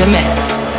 in mix.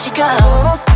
時間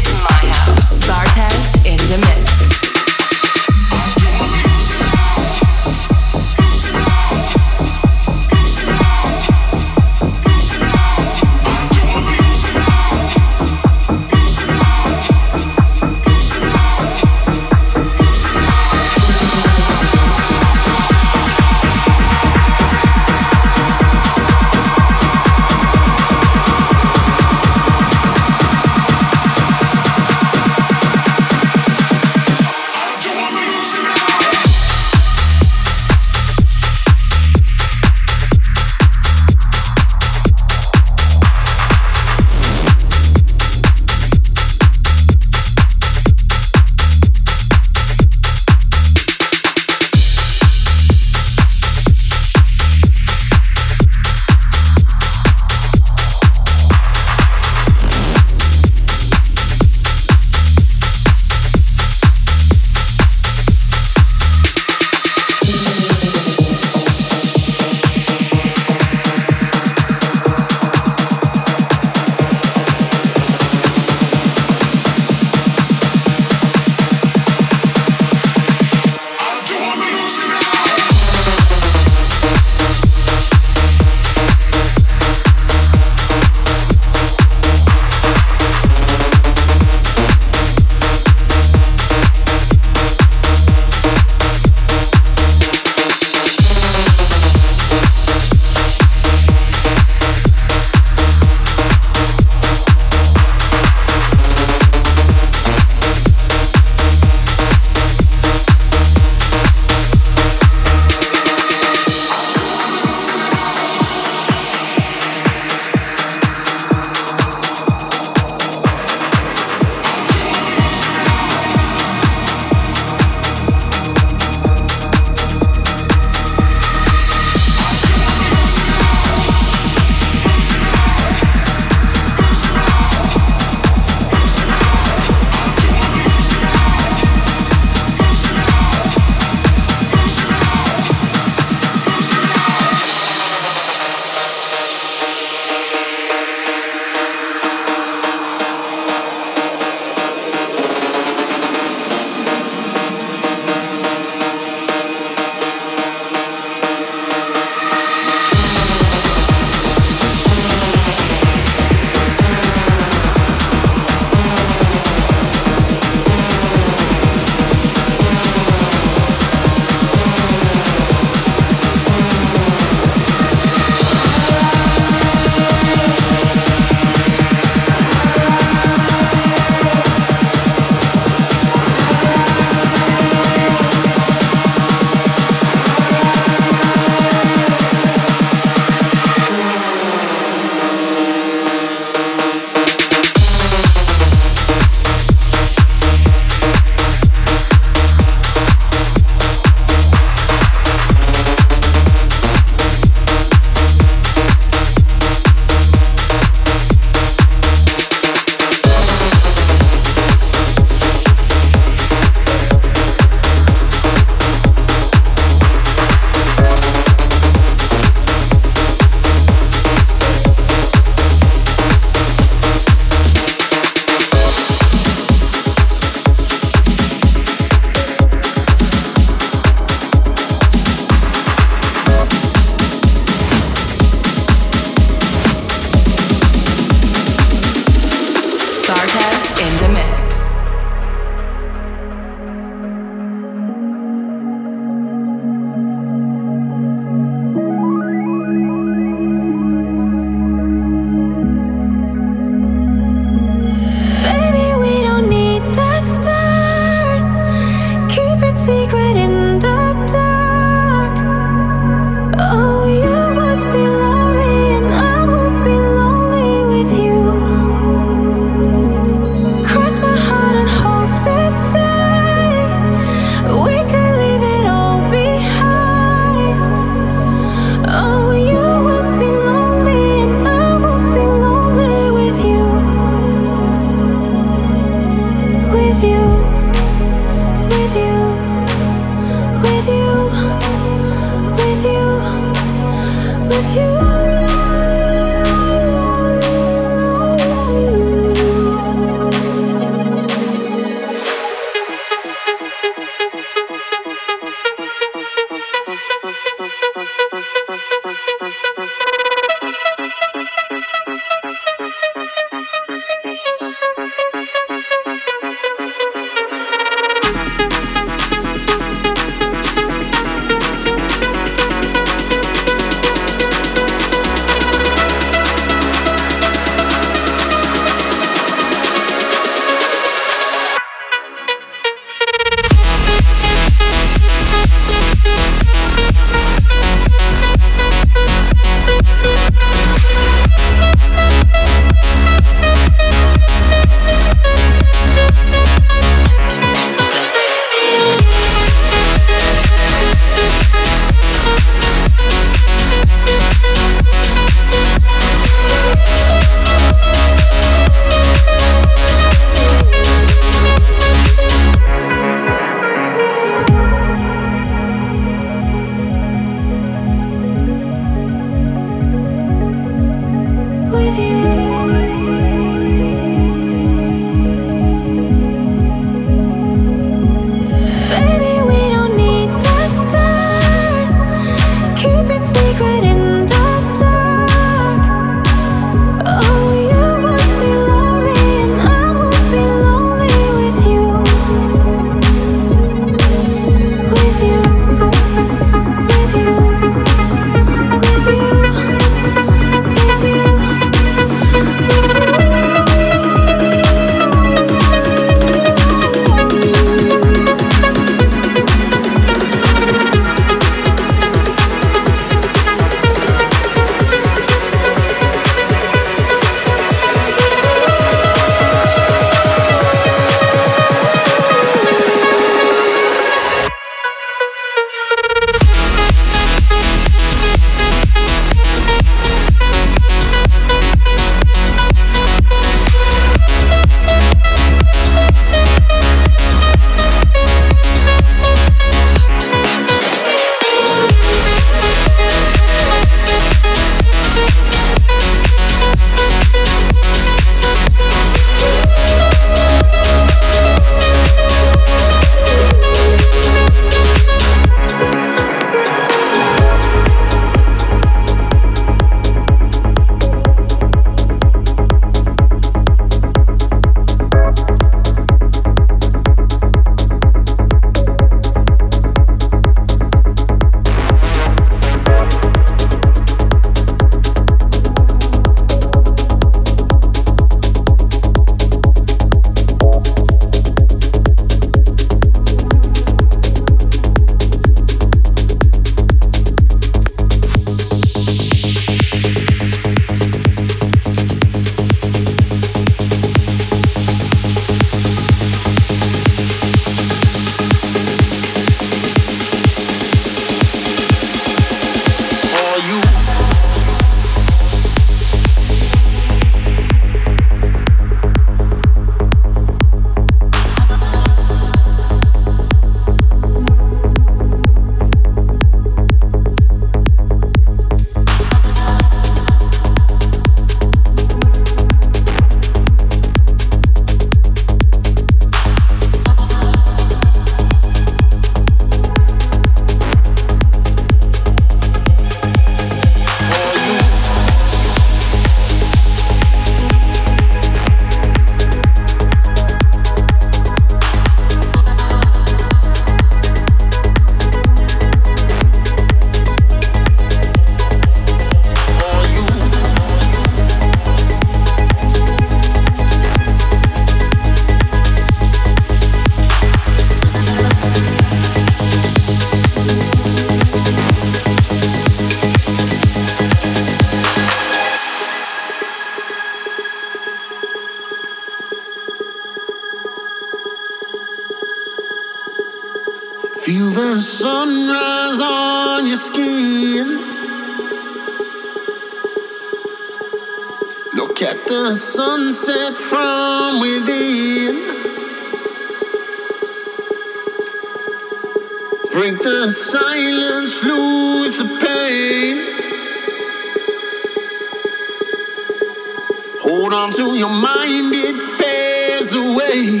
On to your mind, it bears the way.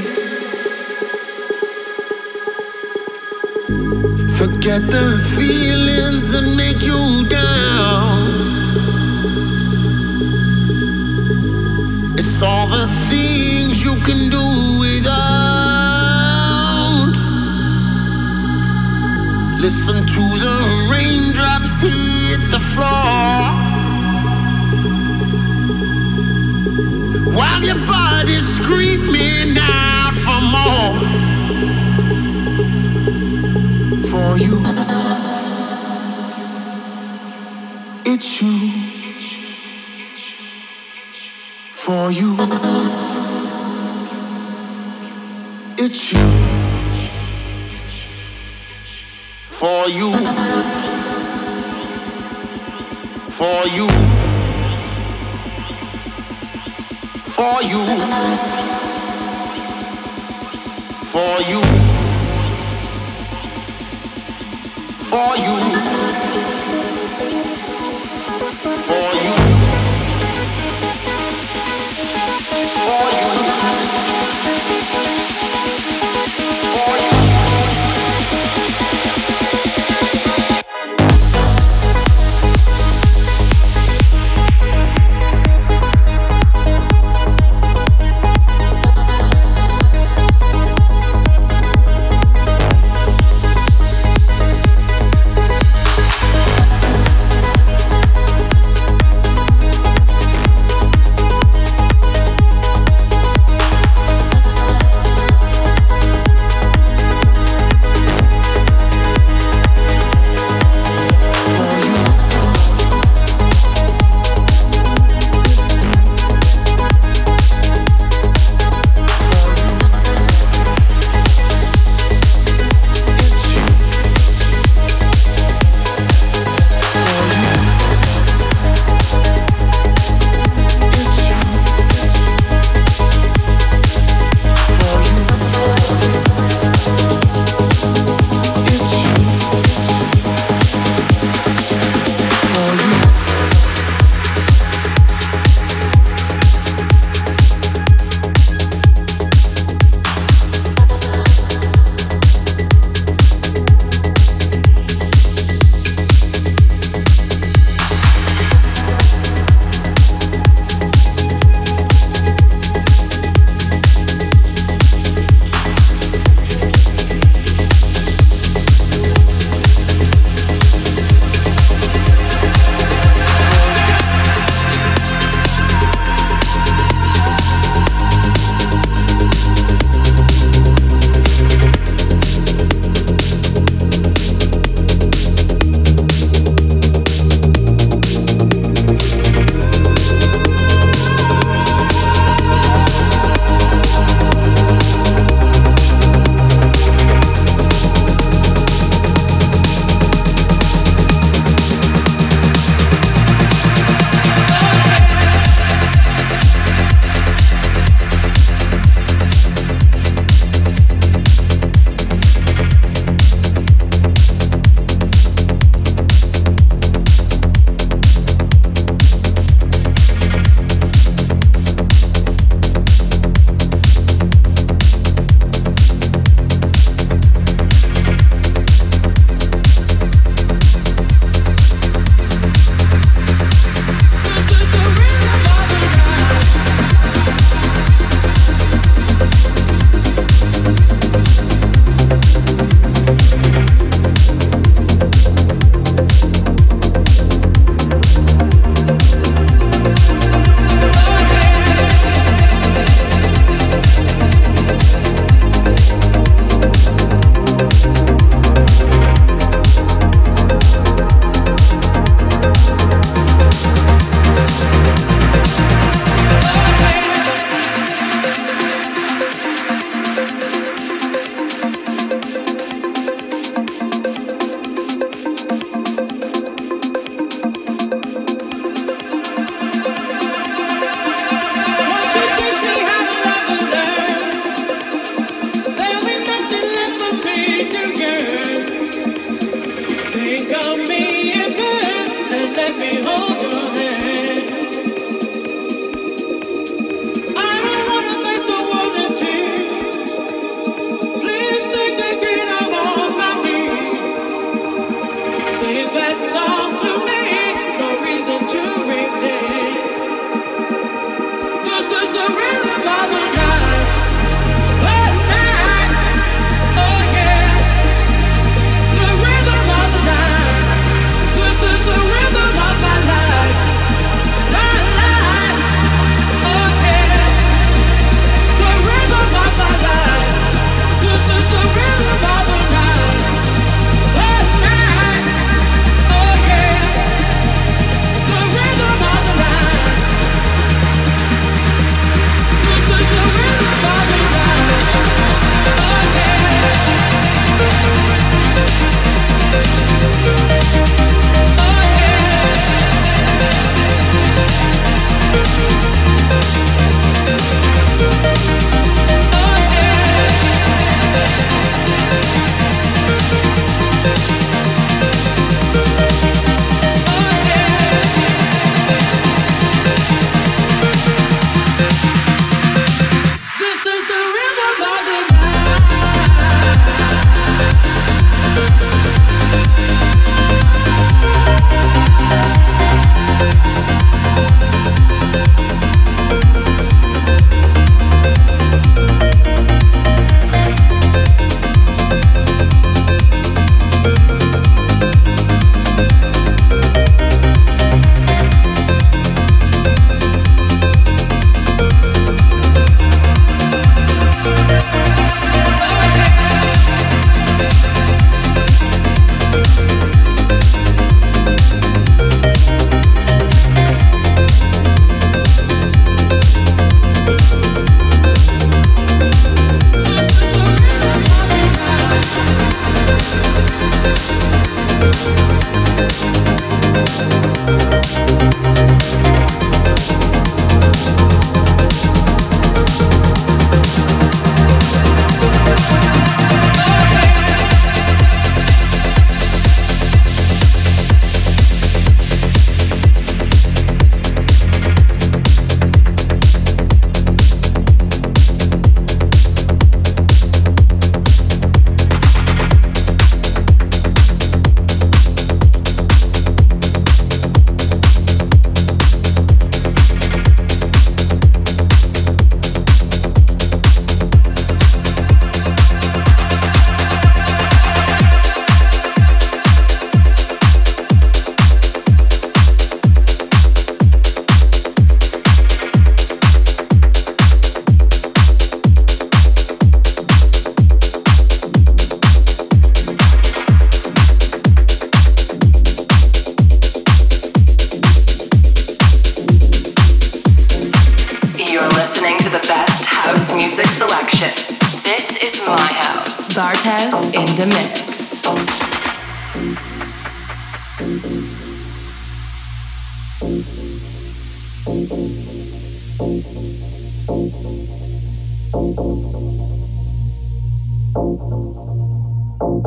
Forget the feelings that make you down. It's all the things you can do without. Listen to the raindrops hit the floor. Screaming out for more. For you, you, for you. For you,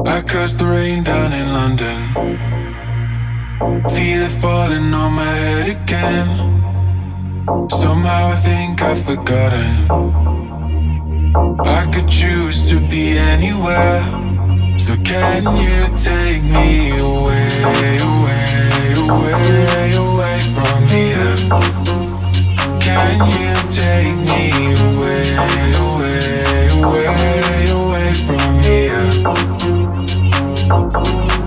I curse the rain down in London. Feel it falling on my head again. Somehow I think I've forgotten. I could choose to be anywhere. So can you take me away, away, away, away from here? Can you take me away, away, away? Thank you.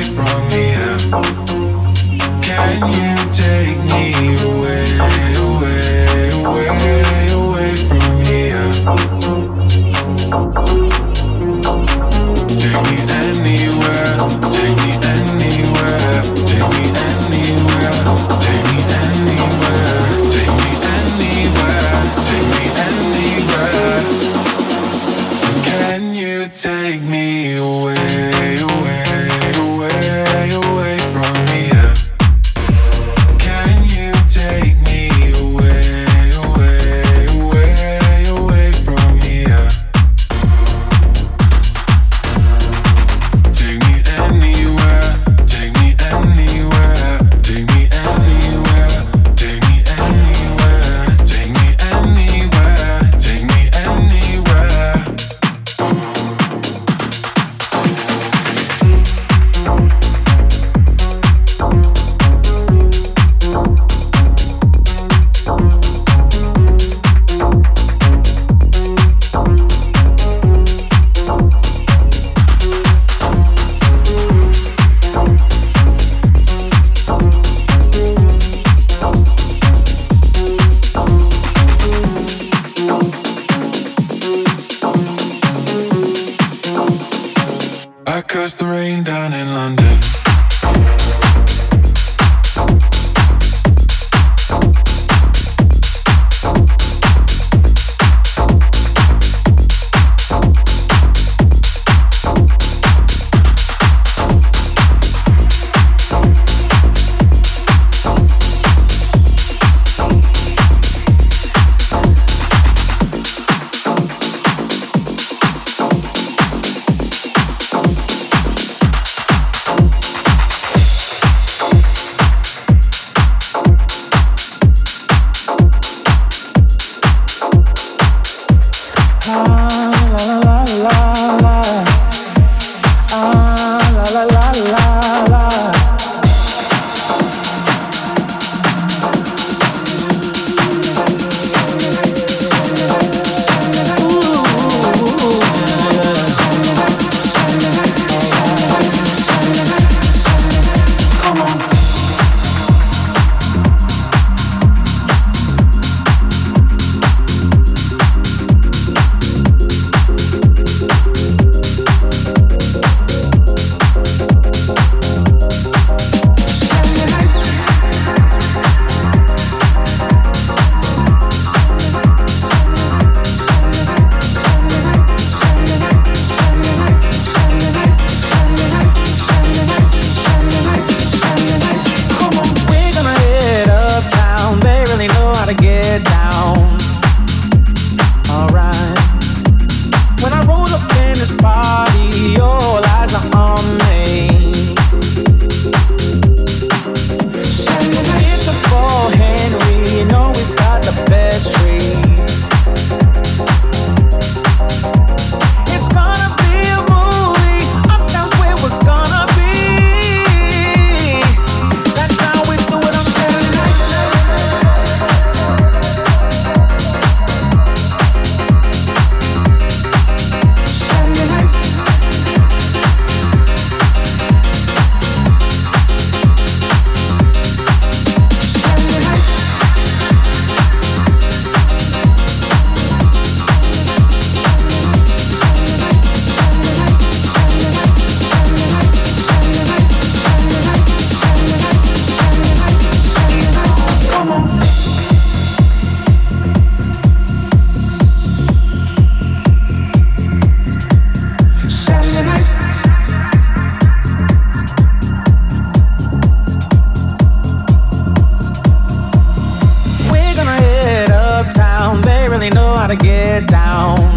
From here? Can you take me away, away, la la la. gotta get down.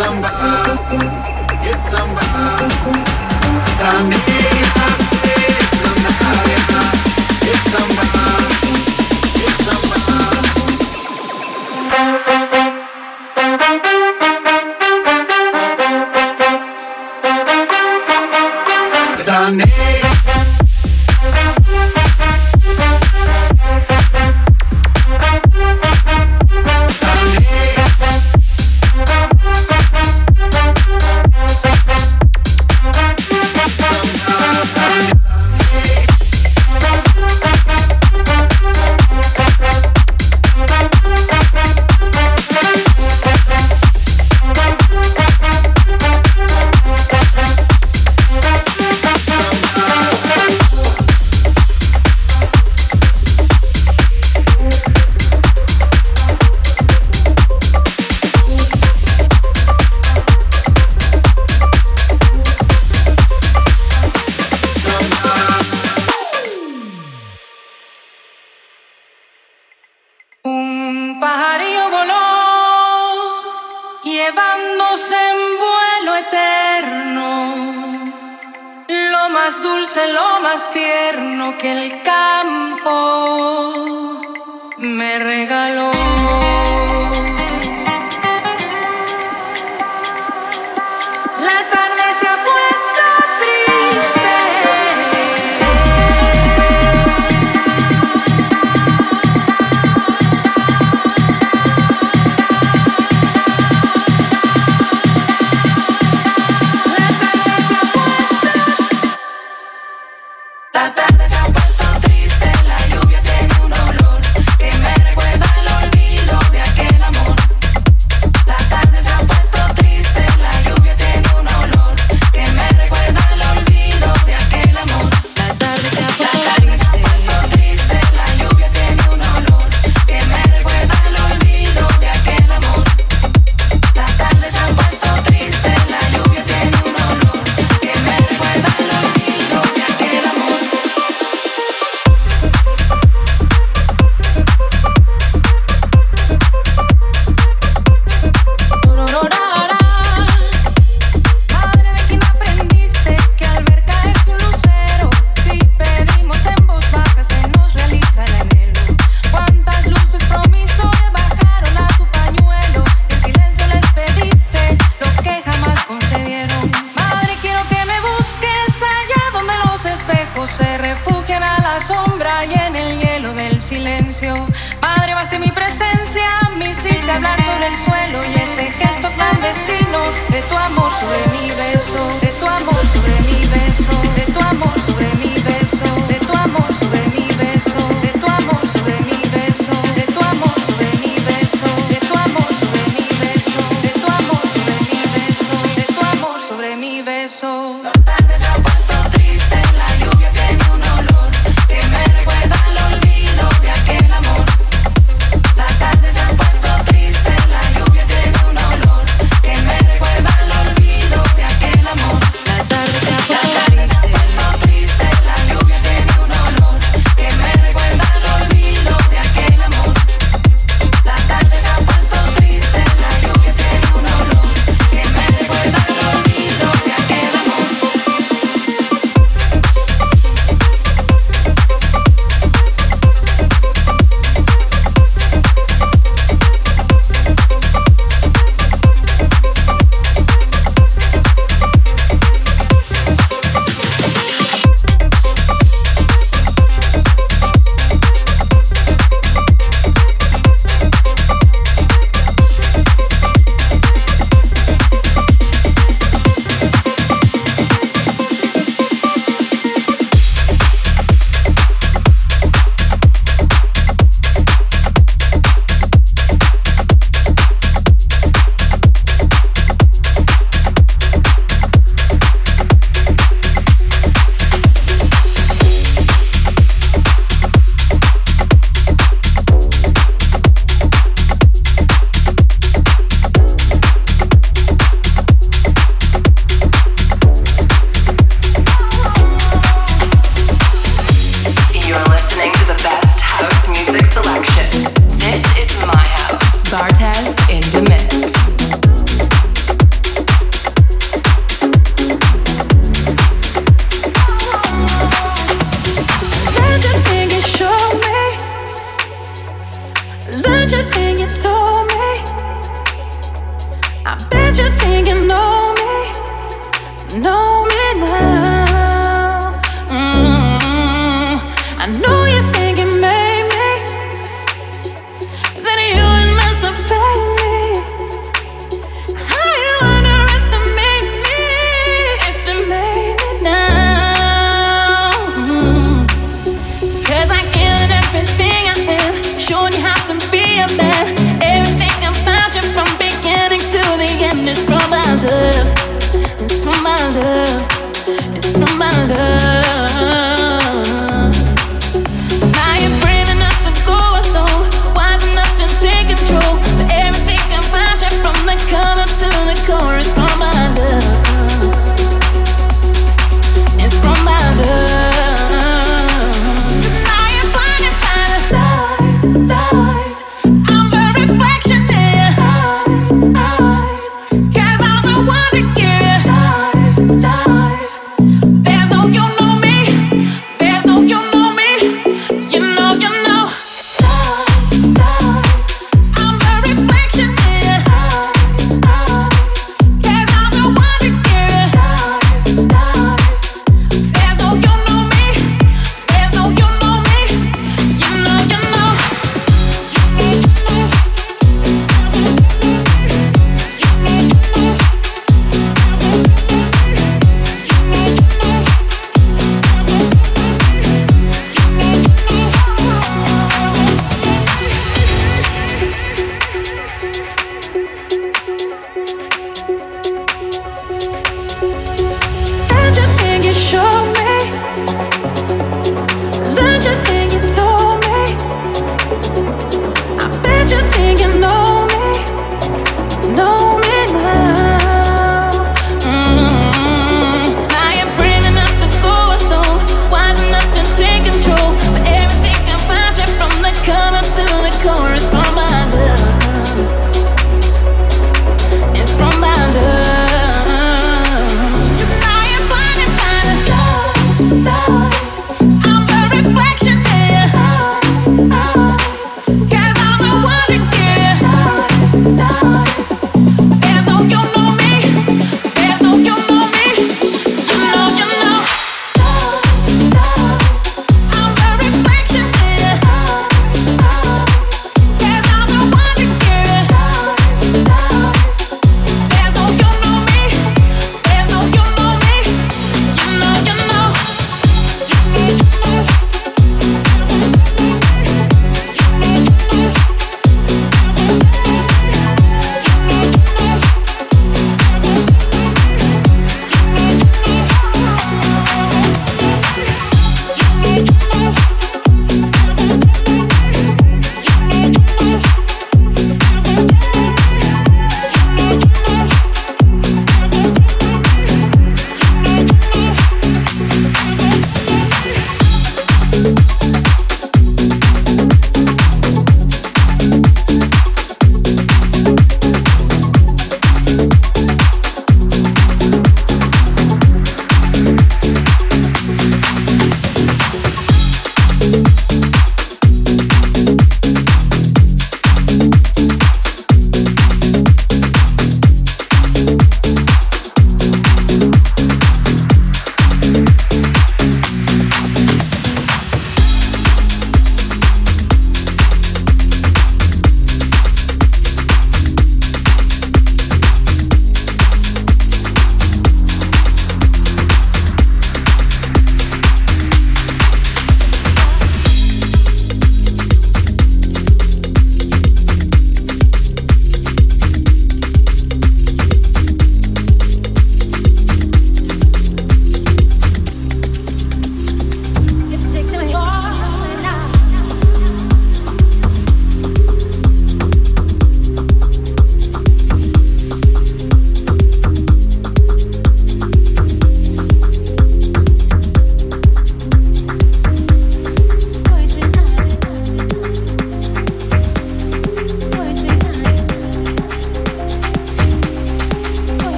Tarde se ha puesto